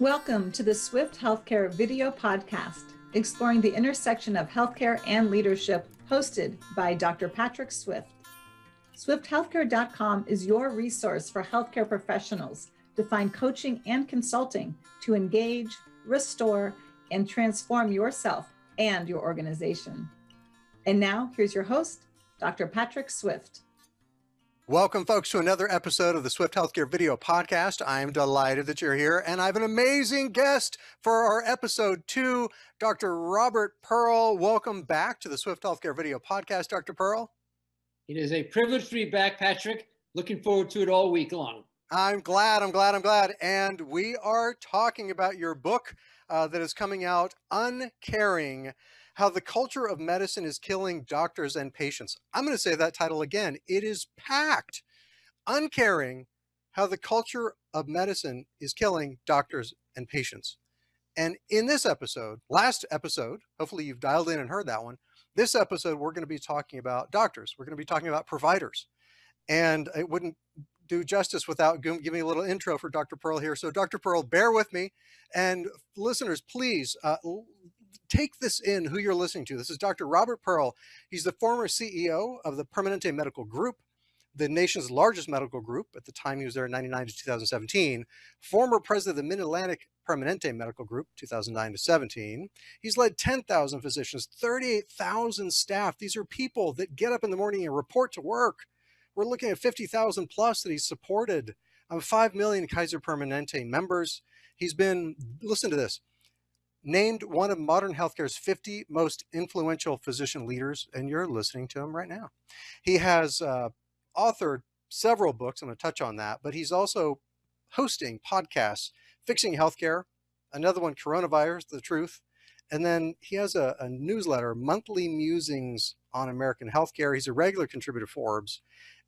Welcome to the Swift Healthcare video podcast, exploring the intersection of healthcare and leadership, hosted by Dr. Patrick Swift. SwiftHealthcare.com is your resource for healthcare professionals to find coaching and consulting to engage, restore, and transform yourself and your organization. And now, here's your host, Dr. Patrick Swift. Welcome, folks, to another episode of the Swift Healthcare Video Podcast. I am delighted that you're here, and I have an amazing guest for our episode two, Dr. Robert Pearl. Welcome back to the Swift Healthcare Video Podcast, Dr. Pearl. It is a privilege to be back, Patrick. Looking forward to it all week long. I'm glad, I'm glad, I'm glad. And we are talking about your book uh, that is coming out, Uncaring how the culture of medicine is killing doctors and patients. I'm going to say that title again. It is packed. Uncaring how the culture of medicine is killing doctors and patients. And in this episode, last episode, hopefully you've dialed in and heard that one. This episode, we're going to be talking about doctors. We're going to be talking about providers. And it wouldn't do justice without giving a little intro for Dr. Pearl here. So, Dr. Pearl, bear with me. And listeners, please uh, take this in who you're listening to. This is Dr. Robert Pearl. He's the former CEO of the Permanente Medical Group, the nation's largest medical group at the time he was there in 99 to 2017, former president of the Mid-Atlantic Permanente Medical Group, 2009 to 17. He's led 10,000 physicians, 38,000 staff. These are people that get up in the morning and report to work. We're looking at 50,000 plus that he's supported. Um, 5 million Kaiser Permanente members. He's been, listen to this, named one of modern healthcare's 50 most influential physician leaders, and you're listening to him right now. He has uh, authored several books. I'm going to touch on that, but he's also hosting podcasts, Fixing Healthcare, another one, Coronavirus, The Truth. And then he has a, a newsletter, Monthly Musings on American Healthcare. He's a regular contributor to Forbes.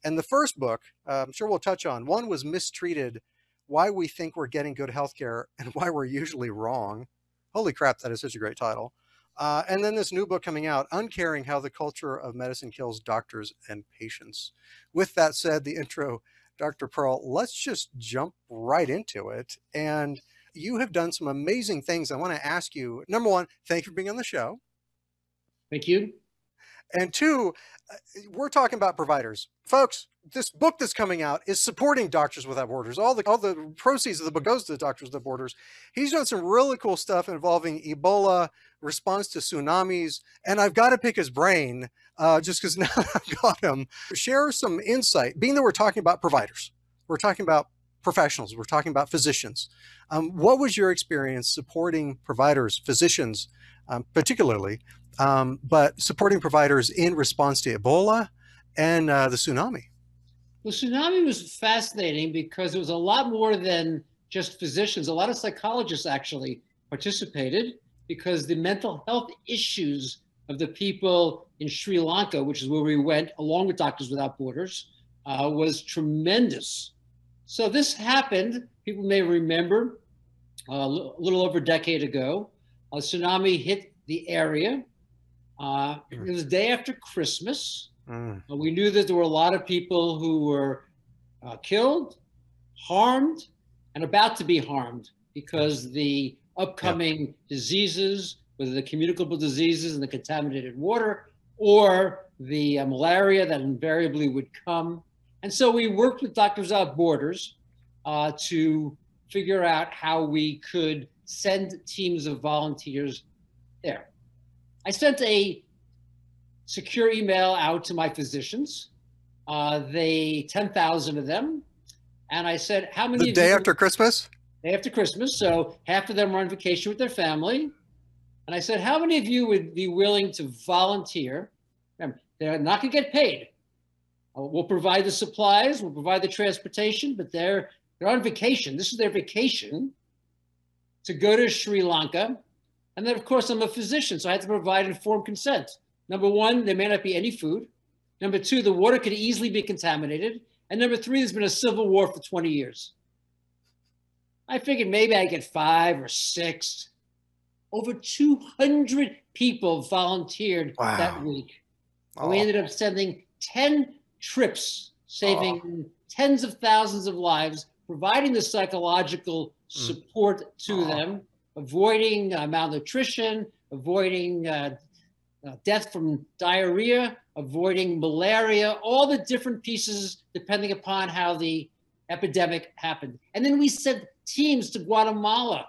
And the first book, uh, I'm sure we'll touch on, one was Mistreated Why We Think We're Getting Good Healthcare and Why We're Usually Wrong. Holy crap, that is such a great title. Uh, and then this new book coming out, Uncaring How the Culture of Medicine Kills Doctors and Patients. With that said, the intro, Dr. Pearl, let's just jump right into it. And you have done some amazing things. I want to ask you number one, thank you for being on the show. Thank you. And two, uh, we're talking about providers. Folks, this book that's coming out is supporting Doctors Without Borders. All the all the proceeds of the book goes to Doctors Without Borders. He's done some really cool stuff involving Ebola, response to tsunamis, and I've got to pick his brain uh, just because now I've got him. Share some insight, being that we're talking about providers, we're talking about professionals, we're talking about physicians. Um, what was your experience supporting providers, physicians, um, particularly, um, but supporting providers in response to Ebola and uh, the tsunami? The tsunami was fascinating because it was a lot more than just physicians. A lot of psychologists actually participated because the mental health issues of the people in Sri Lanka, which is where we went along with Doctors Without Borders, uh, was tremendous. So this happened, people may remember, uh, a little over a decade ago. A tsunami hit the area. Uh, it was the day after Christmas. Mm. we knew that there were a lot of people who were uh, killed, harmed, and about to be harmed because the upcoming yep. diseases, whether the communicable diseases and the contaminated water or the uh, malaria that invariably would come. And so we worked with Doctors Without Borders uh, to figure out how we could send teams of volunteers there. I sent a secure email out to my physicians. Uh, they 10,000 of them. And I said, how many? The day after Christmas? Day after Christmas. So half of them were on vacation with their family. And I said, how many of you would be willing to volunteer? Remember, they're not going to get paid. Uh, we'll provide the supplies, we'll provide the transportation, but they're they're on vacation. This is their vacation to go to Sri Lanka. And then, of course, I'm a physician, so I had to provide informed consent. Number one, there may not be any food. Number two, the water could easily be contaminated. And number three, there's been a civil war for 20 years. I figured maybe I get five or six. Over 200 people volunteered wow. that week. Oh. We ended up sending 10 trips, saving oh. tens of thousands of lives, providing the psychological mm. support to Aw. them, avoiding uh, malnutrition, avoiding uh, uh, death from diarrhea, avoiding malaria, all the different pieces depending upon how the epidemic happened. And then we sent teams to Guatemala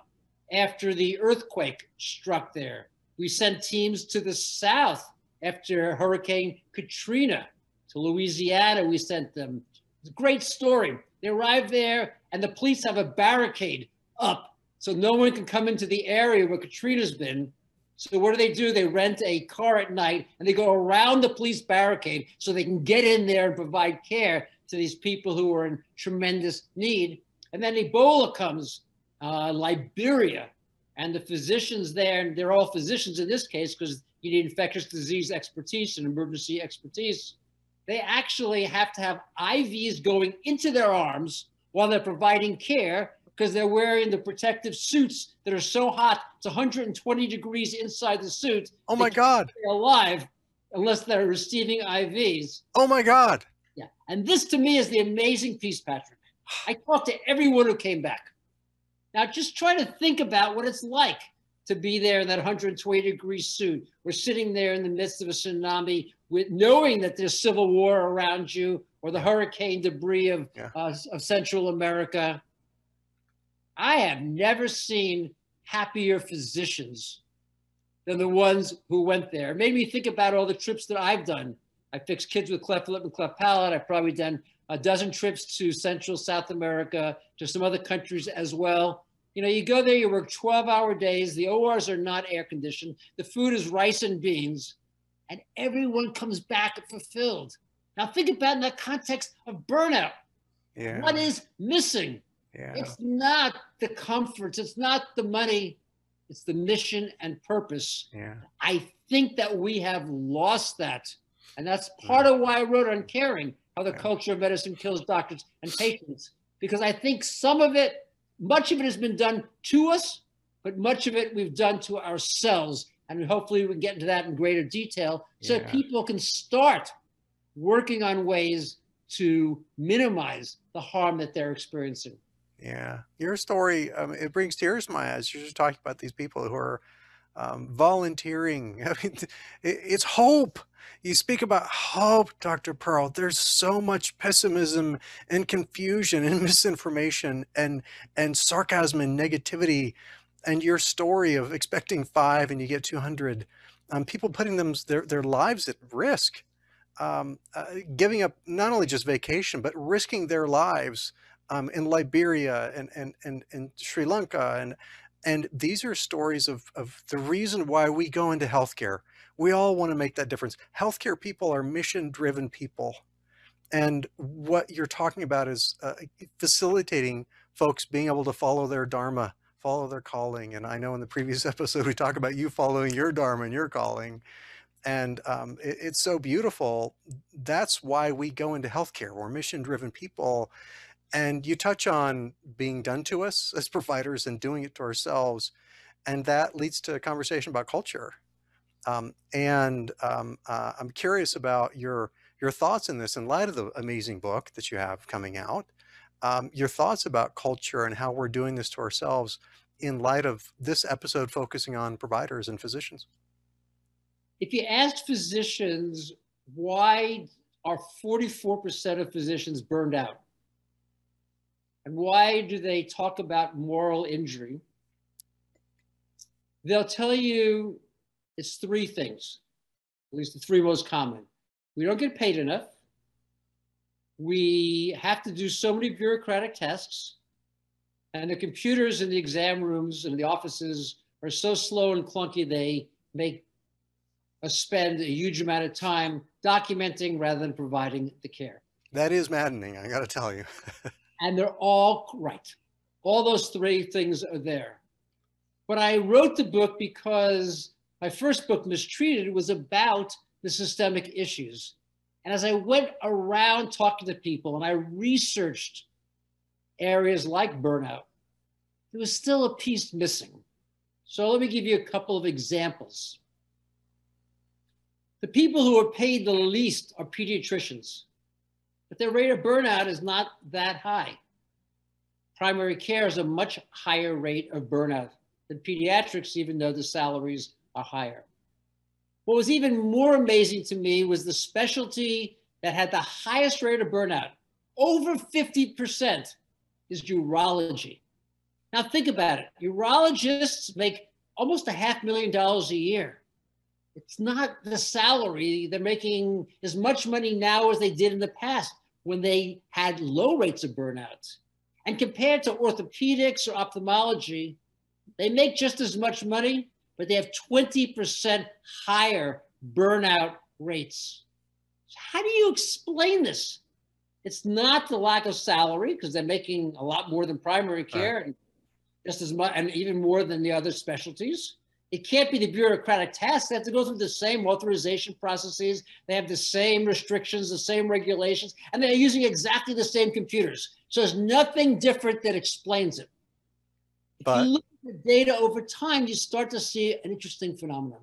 after the earthquake struck there. We sent teams to the south after Hurricane Katrina. To Louisiana, we sent them. It's a great story. They arrive there, and the police have a barricade up so no one can come into the area where Katrina's been. So what do they do? They rent a car at night and they go around the police barricade so they can get in there and provide care to these people who are in tremendous need. And then Ebola comes, uh, Liberia, and the physicians there, and they're all physicians in this case because you need infectious disease expertise and emergency expertise. They actually have to have IVs going into their arms while they're providing care because they're wearing the protective suits that are so hot it's 120 degrees inside the suit. Oh my God. They're alive unless they're receiving IVs. Oh my God. Yeah. And this to me is the amazing piece, Patrick. I talked to everyone who came back. Now just try to think about what it's like to be there in that 120 degree suit. We're sitting there in the midst of a tsunami with knowing that there's civil war around you or the hurricane debris of, Yeah. uh, of Central America. I have never seen happier physicians than the ones who went there. It made me think about all the trips that I've done. I fixed kids with cleft lip and cleft palate. I've probably done a dozen trips to Central South America, to some other countries as well. You know, you go there, you work 12 hour days. The ORs are not air conditioned. The food is rice and beans, and everyone comes back fulfilled. Now, think about in the context of burnout. Yeah. What is missing? Yeah. It's not the comforts, it's not the money, it's the mission and purpose. Yeah. I think that we have lost that. And that's mm. part of why I wrote Uncaring how the Yeah. culture of medicine kills doctors and patients. Because I think some of it, much of it has been done to us, but much of it we've done to ourselves. And hopefully we can get into that in greater detail so Yeah. that people can start working on ways to minimize the harm that they're experiencing. Yeah, your story, um, it brings tears to my eyes. You're just talking about these people who are um, volunteering. I mean, it, it's hope. You speak about hope, Dr. Pearl. There's so much pessimism and confusion and misinformation and and sarcasm and negativity. And your story of expecting five and you get 200, um, people putting them their their lives at risk, um, uh, giving up not only just vacation but risking their lives um, in Liberia and, and, and, and Sri Lanka. And, and these are stories of, of the reason why we go into healthcare. We all want to make that difference. Healthcare people are mission driven people. And what you're talking about is uh, facilitating folks being able to follow their Dharma, follow their calling. And I know in the previous episode, we talked about you following your Dharma and your calling. And um, it- it's so beautiful. That's why we go into healthcare. We're mission driven people. And you touch on being done to us as providers and doing it to ourselves. And that leads to a conversation about culture. Um, and um, uh, I'm curious about your your thoughts in this in light of the amazing book that you have coming out. Um, your thoughts about culture and how we're doing this to ourselves in light of this episode focusing on providers and physicians. If you asked physicians why are 44% of physicians burned out? And why do they talk about moral injury? They'll tell you it's three things, at least the three most common. We don't get paid enough. We have to do so many bureaucratic tasks. And the computers in the exam rooms and the offices are so slow and clunky, they make us spend a huge amount of time documenting rather than providing the care. That is maddening, I got to tell you. And they're all right. All those three things are there. But I wrote the book because my first book, Mistreated, was about the systemic issues. And as I went around talking to people and I researched areas like burnout, there was still a piece missing. So let me give you a couple of examples. The people who are paid the least are pediatricians, but their rate of burnout is not that high. primary care has a much higher rate of burnout than pediatrics, even though the salaries are higher. What was even more amazing to me was the specialty that had the highest rate of burnout, over 50%, is urology. Now think about it. Urologists make almost a half million dollars a year. It's not the salary. They're making as much money now as they did in the past when they had low rates of burnout. And compared to orthopedics or ophthalmology, they make just as much money, but they have 20% higher burnout rates. So how do you explain this? It's not the lack of salary because they're making a lot more than primary care right. and just as much and even more than the other specialties. It can't be the bureaucratic task. They have to go through the same authorization processes. They have the same restrictions, the same regulations, and they're using exactly the same computers. So there's nothing different that explains it. But, if you look at the data over time, you start to see an interesting phenomenon,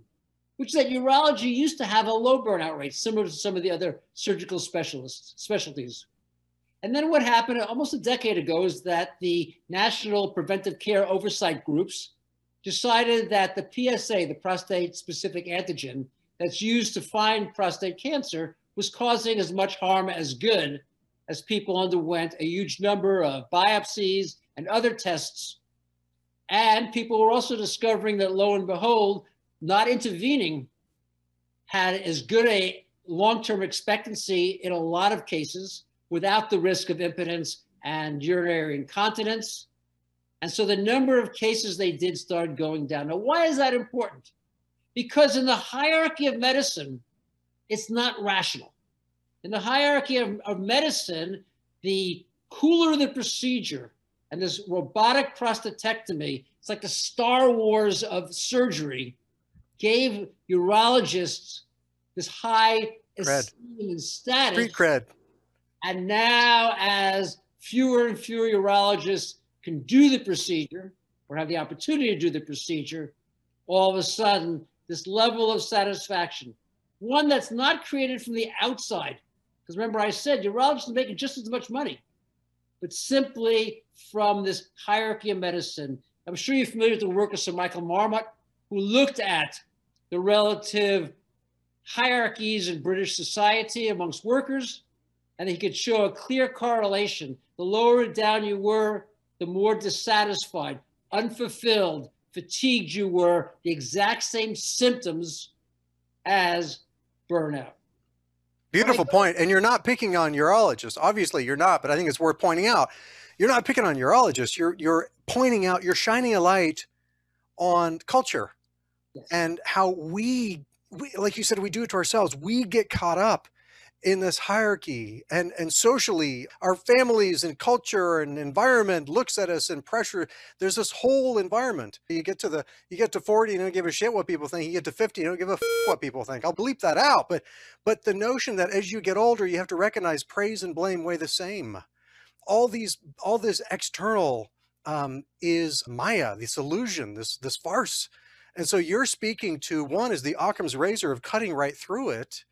which is that urology used to have a low burnout rate, similar to some of the other surgical specialists specialties. And then what happened almost a decade ago is that the National Preventive Care Oversight Groups decided that the PSA, the prostate specific antigen that's used to find prostate cancer, was causing as much harm as good as people underwent a huge number of biopsies and other tests. And people were also discovering that, lo and behold, not intervening had as good a long term expectancy in a lot of cases without the risk of impotence and urinary incontinence. And so the number of cases they did started going down. Now, why is that important? Because in the hierarchy of medicine, it's not rational. In the hierarchy of, of medicine, the cooler the procedure, and this robotic prostatectomy, it's like the Star Wars of surgery, gave urologists this high cred. esteem and status. Cred. And now, as fewer and fewer urologists can do the procedure or have the opportunity to do the procedure, all of a sudden, this level of satisfaction, one that's not created from the outside, because remember, I said urologists are making just as much money, but simply from this hierarchy of medicine. I'm sure you're familiar with the work of Sir Michael Marmot, who looked at the relative hierarchies in British society amongst workers, and he could show a clear correlation. The lower down you were, the more dissatisfied, unfulfilled, fatigued you were, the exact same symptoms as burnout. Beautiful point. And you're not picking on urologists. Obviously, you're not, but I think it's worth pointing out. You're not picking on urologists. You're you're pointing out, you're shining a light on culture yes. and how we, we, like you said, we do it to ourselves. We get caught up in this hierarchy and and socially our families and culture and environment looks at us and pressure. There's this whole environment. You get to the you get to 40 you don't give a shit what people think. You get to 50 you don't give a f- what people think. I'll bleep that out but but the notion that as you get older you have to recognize praise and blame weigh the same. All these all this external um, is maya this illusion this this farce. And so you're speaking to one is the occam's razor of cutting right through it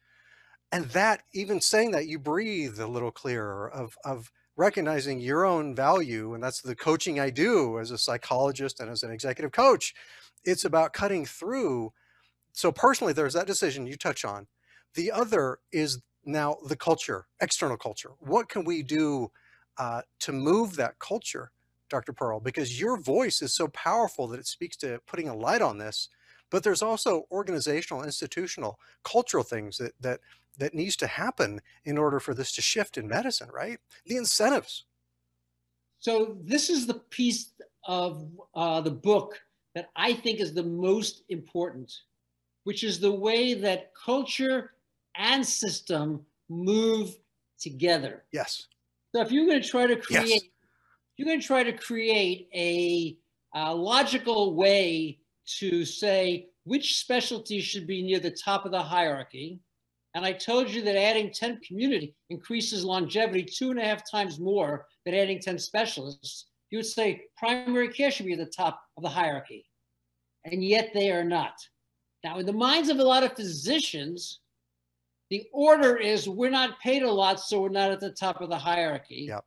and that even saying that you breathe a little clearer of of recognizing your own value and that's the coaching i do as a psychologist and as an executive coach. It's about cutting through so personally there's that decision you touch on. The other is now the culture external culture. What can we do uh, to move that culture dr pearl? Because your voice is so powerful that it speaks to putting a light on this but there's also organizational institutional cultural things that that that needs to happen in order for this to shift in medicine, right? The incentives. So this is the piece of uh, the book that I think is the most important, which is the way that culture and system move together. Yes. So if you're going to try to create, yes. you're going to try to create a, a logical way to say which specialties should be near the top of the hierarchy, and I told you that adding 10 community increases longevity two and a half times more than adding 10 specialists. You would say primary care should be at the top of the hierarchy. And yet they are not. Now, in the minds of a lot of physicians, the order is we're not paid a lot, so we're not at the top of the hierarchy. Yep.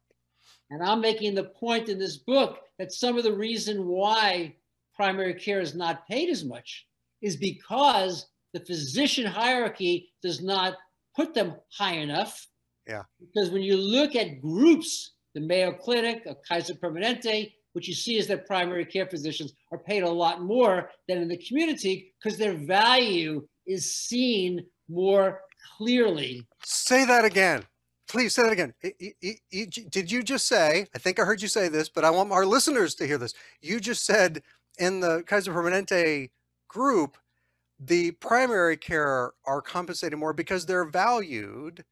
And I'm making the point in this book that some of the reason why primary care is not paid as much is because the physician hierarchy does not put them high enough. Yeah. Because when you look at groups, the Mayo Clinic, Kaiser Permanente, what you see is that primary care physicians are paid a lot more than in the community because their value is seen more clearly. Say that again. Please say that again. Did you just say, I think I heard you say this, but I want our listeners to hear this. You just said in the Kaiser Permanente group, the primary care are compensated more because they're valued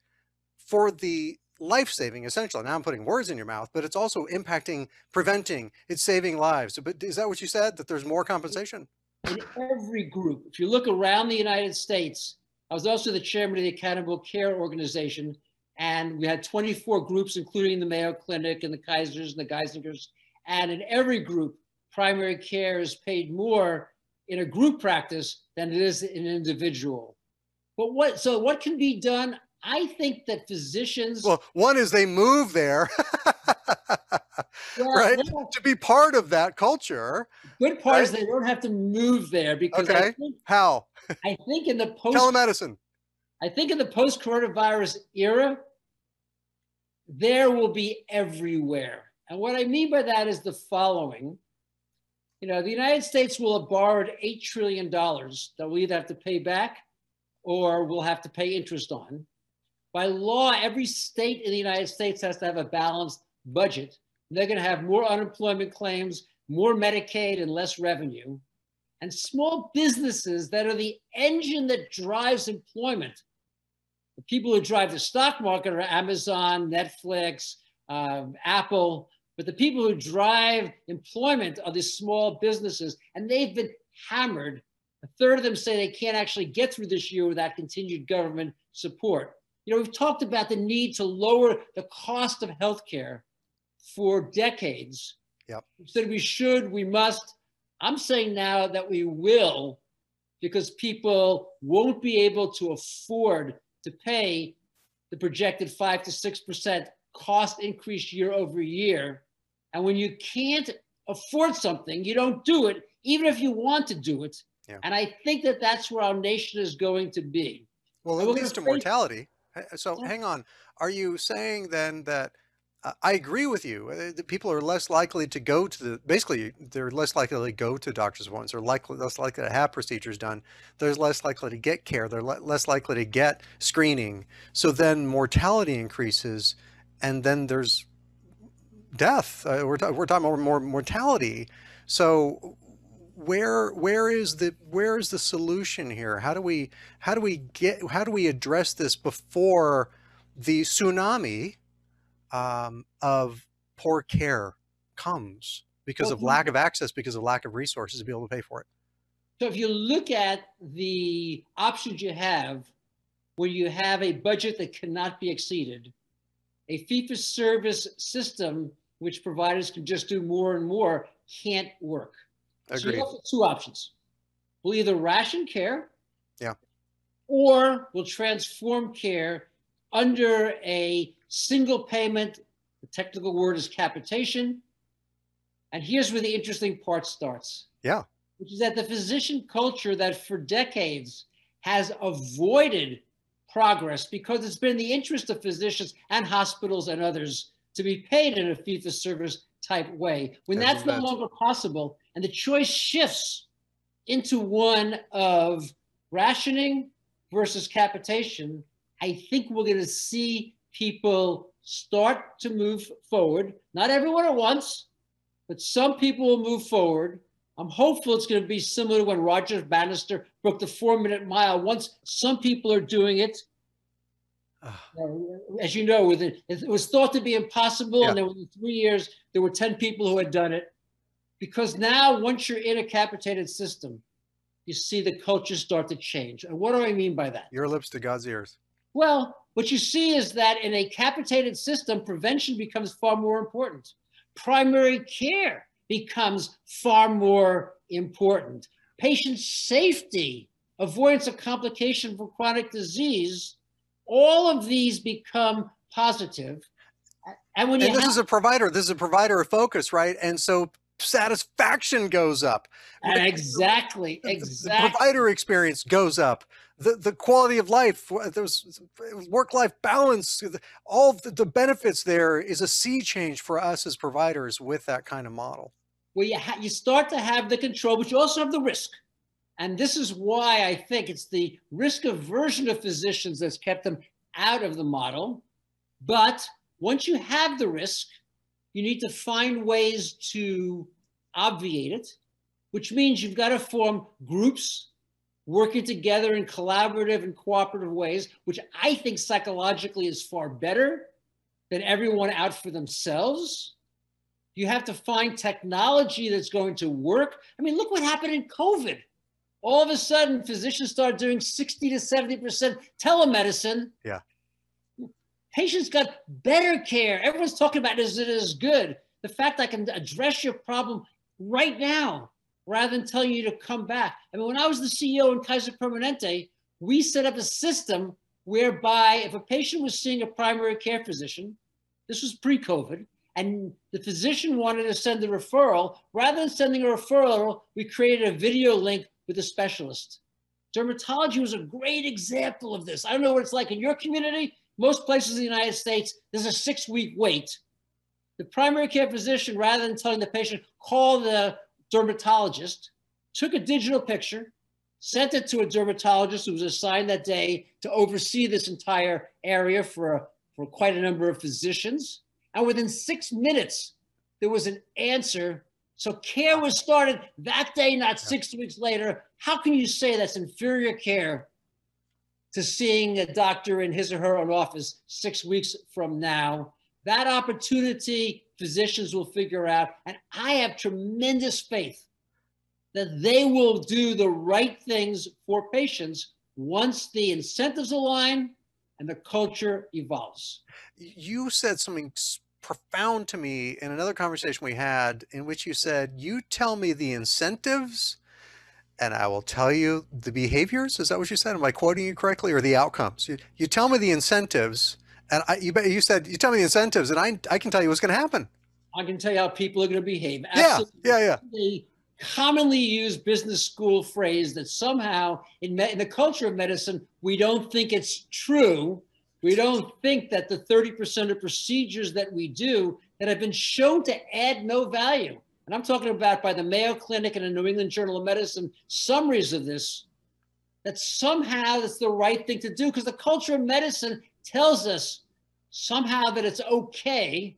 for the life saving essential. Now I'm putting words in your mouth, but it's also impacting, preventing, it's saving lives. But is that what you said? That there's more compensation? In every group. If you look around the United States, I was also the chairman of the Accountable Care Organization, and we had 24 groups, including the Mayo Clinic and the Kaisers and the Geisingers. And in every group, primary care is paid more in a group practice than it is in an individual. But what, so what can be done? I think that physicians. Well, one is they move there, well, right? to be part of that culture. Good part right? is they don't have to move there because. Okay. Think, How? I think in the post telemedicine. I think in the post coronavirus era, there will be everywhere. And what I mean by that is the following. You know, the United States will have borrowed $8 trillion that we'll either have to pay back or we'll have to pay interest on. By law, every state in the United States has to have a balanced budget. They're going to have more unemployment claims, more Medicaid, and less revenue. And small businesses that are the engine that drives employment. The people who drive the stock market are Amazon, Netflix, um, Apple, but the people who drive employment are these small businesses, and they've been hammered. A third of them say they can't actually get through this year without continued government support. You know, we've talked about the need to lower the cost of healthcare for decades. Yep. We said we should, we must. I'm saying now that we will because people won't be able to afford to pay the projected five to six percent cost increase year over year. And when you can't afford something, you don't do it, even if you want to do it. Yeah. And I think that that's where our nation is going to be. Well, it leads to mortality. So yeah. hang on. Are you saying then that uh, I agree with you. Uh, the people are less likely to go to the, basically, they're less likely to go to doctor's appointments. They're likely, less likely to have procedures done. They're less likely to get care. They're le less likely to get screening. So then mortality increases and then there's death. Uh, we're, we're talking about more mortality. So where where is the where is the solution here? How do we how do we get how do we address this before the tsunami um, of poor care comes because well, of lack of access, because of lack of resources to be able to pay for it? So if you look at the options you have, where you have a budget that cannot be exceeded, a fee-for-service system which providers can just do more and more can't work. Agreed. So you have two options. We'll either ration care, yeah, or we'll transform care under a single payment. The technical word is capitation. And here's where the interesting part starts. Yeah. Which is that the physician culture that for decades has avoided progress because it's been the interest of physicians and hospitals and others to be paid in a fee for service type way. When that's, that's no longer possible and the choice shifts into one of rationing versus capitation, I think we're going to see people start to move forward. Not everyone at once, but some people will move forward. I'm hopeful it's going to be similar to when Roger Bannister broke the four minute mile. Once some people are doing it. Ah. as you know, it, it was thought to be impossible. Yeah. And then within three years, there were 10 people who had done it. Because now, once you're in a capitated system, you see the culture start to change. And what do I mean by that? Your lips to God's ears. Well, what you see is that in a capitated system, prevention becomes far more important. Primary care becomes far more important. Patient safety, avoidance of complication from chronic disease, all of these become positive. And when you and this have, is a provider, this is a provider of focus, right? And so satisfaction goes up. exactly, The- the exactly. provider experience goes up. The, the quality of life, there's work life balance, all the, the benefits there is a sea change for us as providers with that kind of model. where you, ha- you start to have the control, but you also have the risk. And this is why I think it's the risk aversion of physicians that's kept them out of the model. But once you have the risk, you need to find ways to obviate it, which means you've got to form groups working together in collaborative and cooperative ways, which I think psychologically is far better than everyone out for themselves. You have to find technology that's going to work. I mean, look what happened in COVID. All of a sudden, physicians start doing 60 to 70% telemedicine. Yeah. Patients got better care. Everyone's talking about is it as good? The fact I can address your problem right now rather than telling you to come back. I mean, when I was the CEO in Kaiser Permanente, we set up a system whereby if a patient was seeing a primary care physician, this was pre COVID, and the physician wanted to send a referral, rather than sending a referral, we created a video link with a specialist. Dermatology was a great example of this. I don't know what it's like in your community. Most places in the United States, there's a six week wait. The primary care physician, rather than telling the patient, call the dermatologist, took a digital picture, sent it to a dermatologist who was assigned that day to oversee this entire area for, for quite a number of physicians. And within six minutes, there was an answer. So care was started that day, not six weeks later. How can you say that's inferior care to seeing a doctor in his or her own office six weeks from now? That opportunity, physicians will figure out. And I have tremendous faith that they will do the right things for patients once the incentives align and the culture evolves. You said something profound to me in another conversation we had, in which you said, You tell me the incentives, and I will tell you the behaviors. Is that what you said? Am I quoting you correctly, or the outcomes? You, you tell me the incentives, and I, you, you said, You tell me the incentives, and I, I can tell you what's going to happen. I can tell you how people are going to behave. Yeah, yeah, yeah. The commonly used business school phrase that somehow in, me- in the culture of medicine, we don't think it's true. We don't think that the 30% of procedures that we do that have been shown to add no value. And I'm talking about by the Mayo Clinic and the New England Journal of Medicine summaries of this, that somehow it's the right thing to do because the culture of medicine tells us somehow that it's okay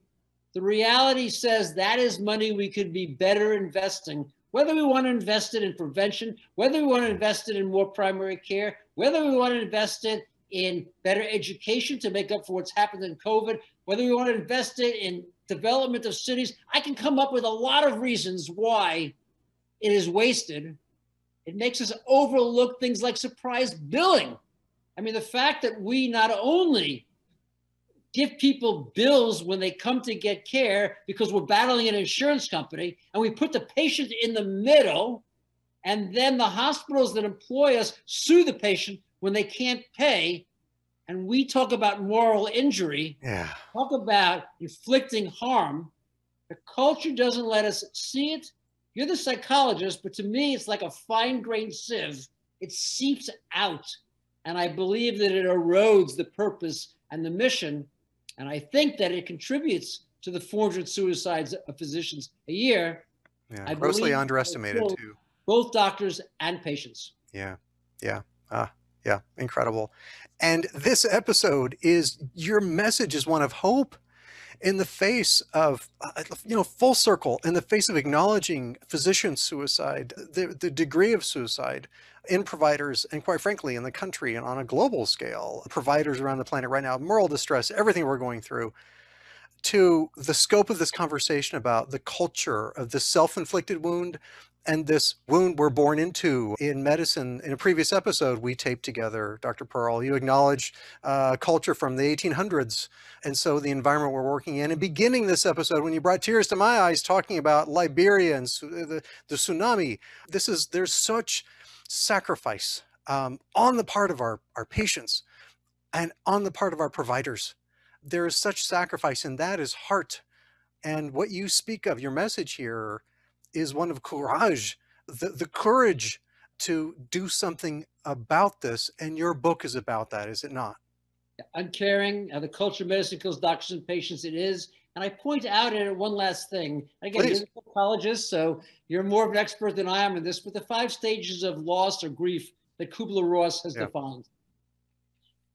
the reality says that is money we could be better investing, whether we want to invest it in prevention, whether we want to invest it in more primary care, whether we want to invest it in better education to make up for what's happened in COVID, whether we want to invest it in development of cities. I can come up with a lot of reasons why it is wasted. It makes us overlook things like surprise billing. I mean, the fact that we not only give people bills when they come to get care because we're battling an insurance company and we put the patient in the middle and then the hospitals that employ us sue the patient when they can't pay and we talk about moral injury Yeah. talk about inflicting harm the culture doesn't let us see it you're the psychologist but to me it's like a fine-grained sieve it seeps out and i believe that it erodes the purpose and the mission and I think that it contributes to the 400 suicides of physicians a year, Yeah. I Grossly underestimated, too. both doctors and patients. Yeah. Yeah. Ah, yeah. Incredible. And this episode is your message is one of hope in the face of, uh, you know, full circle in the face of acknowledging physician suicide, the, the degree of suicide in providers, and quite frankly, in the country and on a global scale, providers around the planet right now, moral distress, everything we're going through, to the scope of this conversation about the culture of the self inflicted wound and this wound we're born into in medicine. In a previous episode, we taped together, Dr. Pearl, you acknowledged uh, culture from the 1800s. And so the environment we're working in. And beginning this episode, when you brought tears to my eyes talking about Liberia and su- the, the tsunami, this is, there's such sacrifice um, on the part of our, our patients and on the part of our providers there is such sacrifice, and that is heart. And what you speak of, your message here, is one of courage, the, the courage to do something about this. And your book is about that, is it not? Uncaring, uh, the culture of medicine kills doctors and patients, it is. And I point out in it one last thing. Again, Please. you're a psychologist, so you're more of an expert than I am in this, but the five stages of loss or grief that Kubler-Ross has Yeah. defined.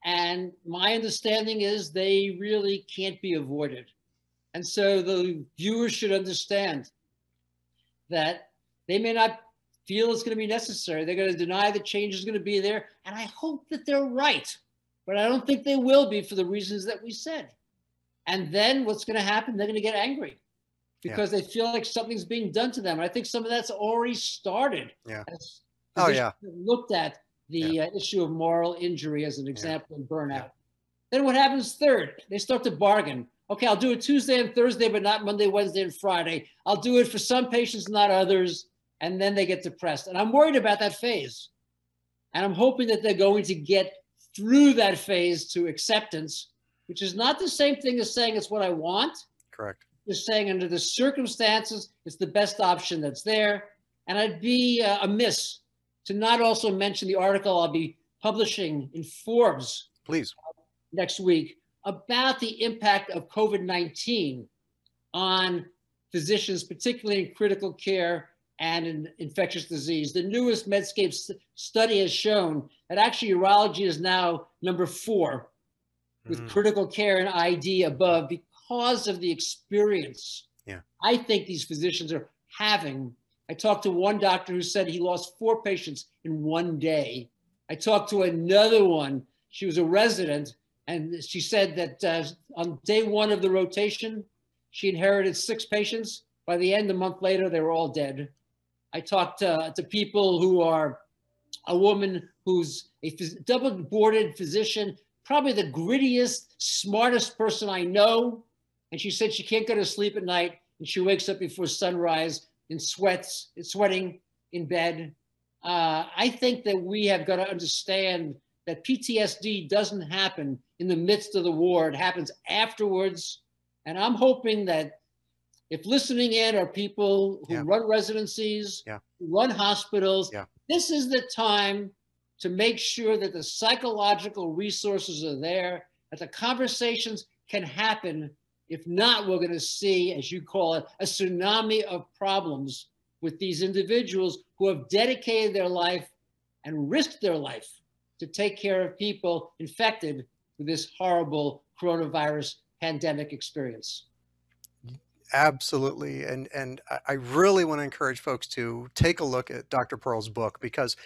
And my understanding is they really can't be avoided. And so the viewers should understand that they may not feel it's going to be necessary. They're going to deny the change is going to be there. And I hope that they're right. But I don't think they will be for the reasons that we said. And then what's going to happen? They're going to get angry Yeah. because they feel like something's being done to them. And I think some of that's already started. Yeah. As Oh, yeah. Looked at the uh, issue of moral injury as an example in burnout. Then what happens third? They start to bargain. Okay, I'll do it Tuesday and Thursday, but not Monday, Wednesday, and Friday. I'll do it for some patients, not others. And then they get depressed. And I'm worried about that phase. And I'm hoping that they're going to get through that phase to acceptance, which is not the same thing as saying it's what I want. Correct. Just saying under the circumstances, it's the best option that's there. And I'd be uh, amiss to not also mention the article I'll be publishing in Forbes Please. next week about the impact of COVID 19 on physicians, particularly in critical care and in infectious disease. The newest Medscape study has shown that actually urology is now number four with Mm. critical care and ID above because of the experience Yeah. I think these physicians are having. I talked to one doctor who said he lost four patients in one day. I talked to another one. She was a resident, and she said that uh, on day one of the rotation, she inherited six patients. By the end, a month later, they were all dead. I talked uh, to people who are a woman who's a phys- double boarded physician, probably the grittiest, smartest person I know. And she said she can't go to sleep at night and she wakes up before sunrise in sweats, sweating in bed. Uh, I think that we have got to understand that PTSD doesn't happen in the midst of the war, it happens afterwards. And I'm hoping that if listening in are people who Yeah. run residencies, Yeah. who run hospitals, Yeah. this is the time to make sure that the psychological resources are there, that the conversations can happen. If not, we're going to see, as you call it, a tsunami of problems with these individuals who have dedicated their life and risked their life to take care of people infected this horrible coronavirus pandemic experience. Absolutely. And and I- I really want to encourage folks to take a look at Dr. Pearl's book because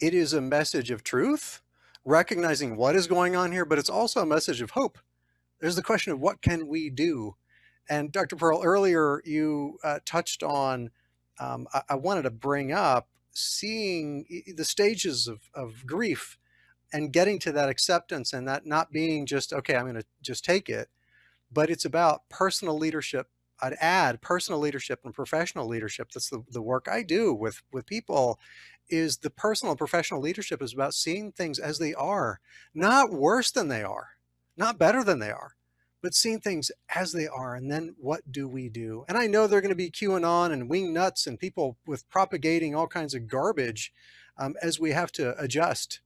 it is a message of truth, recognizing what is going on here, but it's also a message of hope. There's the question of what can we do? And Dr. Pearl, earlier you uh, touched on, um, I, I wanted to bring up seeing the stages of, of grief and getting to that acceptance and that not being just, okay, I'm going to just take it, but it's about personal leadership I'd add personal leadership and professional leadership. That's the, the work I do with with people is the personal and professional leadership is about seeing things as they are, not worse than they are, not better than they are, but seeing things as they are. And then what do we do? And I know they're going to be QAnon and wing nuts and people with propagating all kinds of garbage um, as we have to adjust.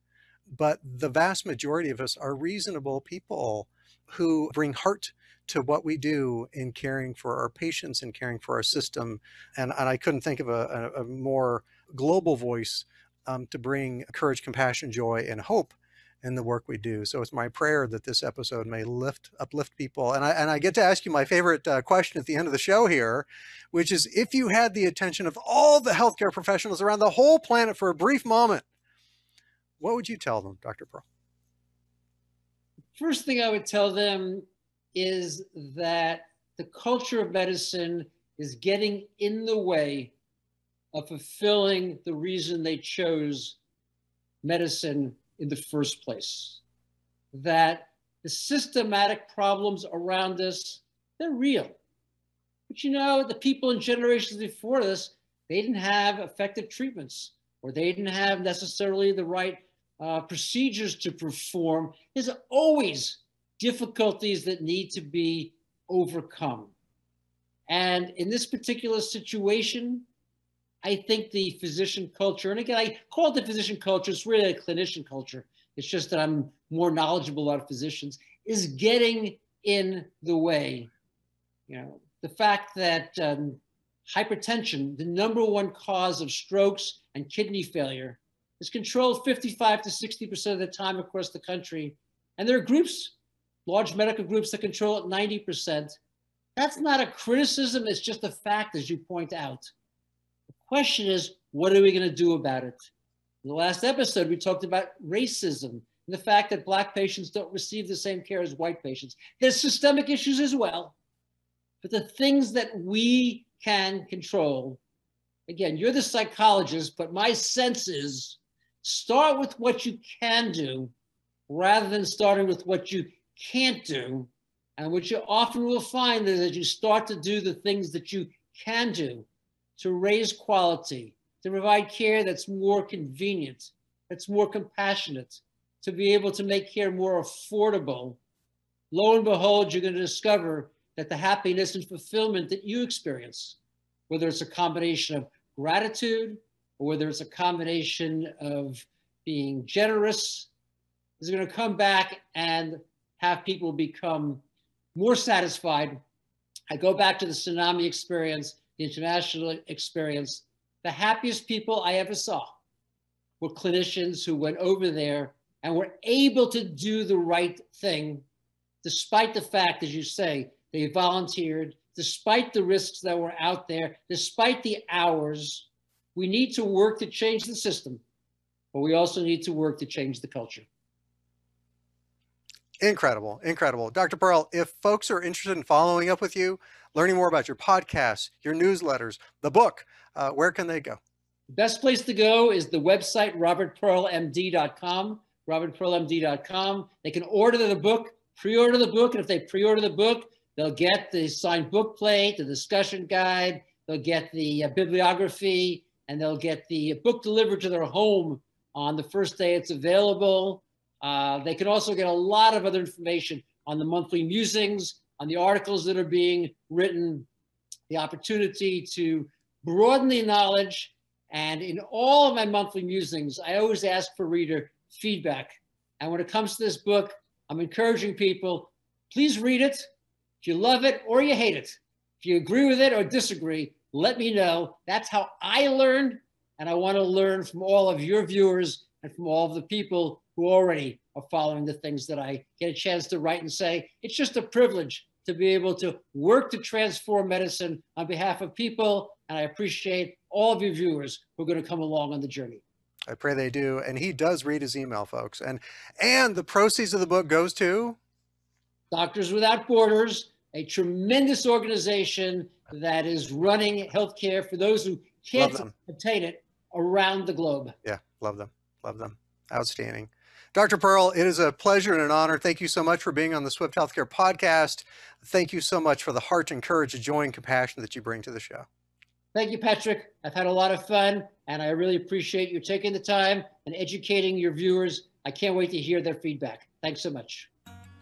But the vast majority of us are reasonable people who bring heart to what we do in caring for our patients and caring for our system. And, and I couldn't think of a, a, a more global voice um, to bring courage, compassion, joy, and hope in the work we do. So it's my prayer that this episode may lift, uplift people. And I, and I get to ask you my favorite uh, question at the end of the show here, which is if you had the attention of all the healthcare professionals around the whole planet for a brief moment, what would you tell them, Dr. Pearl? First thing I would tell them is that the culture of medicine is getting in the way of fulfilling the reason they chose medicine in the first place. That the systematic problems around us, they're real. But you know, the people in generations before us, they didn't have effective treatments or they didn't have necessarily the right uh, procedures to perform. There's always difficulties that need to be overcome. And in this particular situation, I think the physician culture, and again, I call it the physician culture, it's really a clinician culture. It's just that I'm more knowledgeable about physicians, is getting in the way. You know, the fact that um, hypertension, the number one cause of strokes and kidney failure, is controlled 55 to 60% of the time across the country. And there are groups, large medical groups that control it 90%. That's not a criticism, it's just a fact, as you point out. The question is, what are we going to do about it? In the last episode, we talked about racism and the fact that Black patients don't receive the same care as white patients. There's systemic issues as well. But the things that we can control, again, you're the psychologist, but my sense is start with what you can do rather than starting with what you can't do. And what you often will find is that you start to do the things that you can do to raise quality, to provide care that's more convenient, that's more compassionate, to be able to make care more affordable. Lo and behold, you're going to discover that the happiness and fulfillment that you experience, whether it's a combination of gratitude or it's a combination of being generous, is going to come back and have people become more satisfied. I go back to the tsunami experience, the international experience. The happiest people I ever saw were clinicians who went over there and were able to do the right thing, despite the fact, as you say, they volunteered, despite the risks that were out there, despite the hours. We need to work to change the system, but we also need to work to change the culture. Incredible, incredible. Dr. Pearl, if folks are interested in following up with you, learning more about your podcasts, your newsletters, the book, uh, where can they go? The best place to go is the website, robertpearlmd.com, robertpearlmd.com. They can order the book, pre-order the book, and if they pre-order the book, they'll get the signed book plate, the discussion guide, they'll get the uh, bibliography, and they'll get the book delivered to their home on the first day it's available. Uh, they can also get a lot of other information on the monthly musings, on the articles that are being written, the opportunity to broaden the knowledge. And in all of my monthly musings, I always ask for reader feedback. And when it comes to this book, I'm encouraging people, please read it. If you love it or you hate it, if you agree with it or disagree, let me know. That's how I learned. And I want to learn from all of your viewers and from all of the people who already are following the things that I get a chance to write and say. It's just a privilege to be able to work to transform medicine on behalf of people. And I appreciate all of your viewers who are going to come along on the journey. I pray they do. And he does read his email, folks. And and the proceeds of the book goes to Doctors Without Borders, a tremendous organization that is running healthcare for those who can't obtain it around the globe. Yeah, love them. Love them. Outstanding. Dr. Pearl, it is a pleasure and an honor. Thank you so much for being on the Swift Healthcare podcast. Thank you so much for the heart and courage, joy, and compassion that you bring to the show. Thank you, Patrick. I've had a lot of fun, and I really appreciate you taking the time and educating your viewers. I can't wait to hear their feedback. Thanks so much.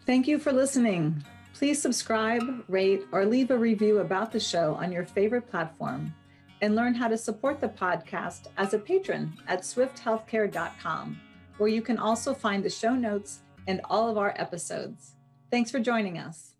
Thank you for listening. Please subscribe, rate, or leave a review about the show on your favorite platform and learn how to support the podcast as a patron at swifthealthcare.com where you can also find the show notes and all of our episodes. Thanks for joining us.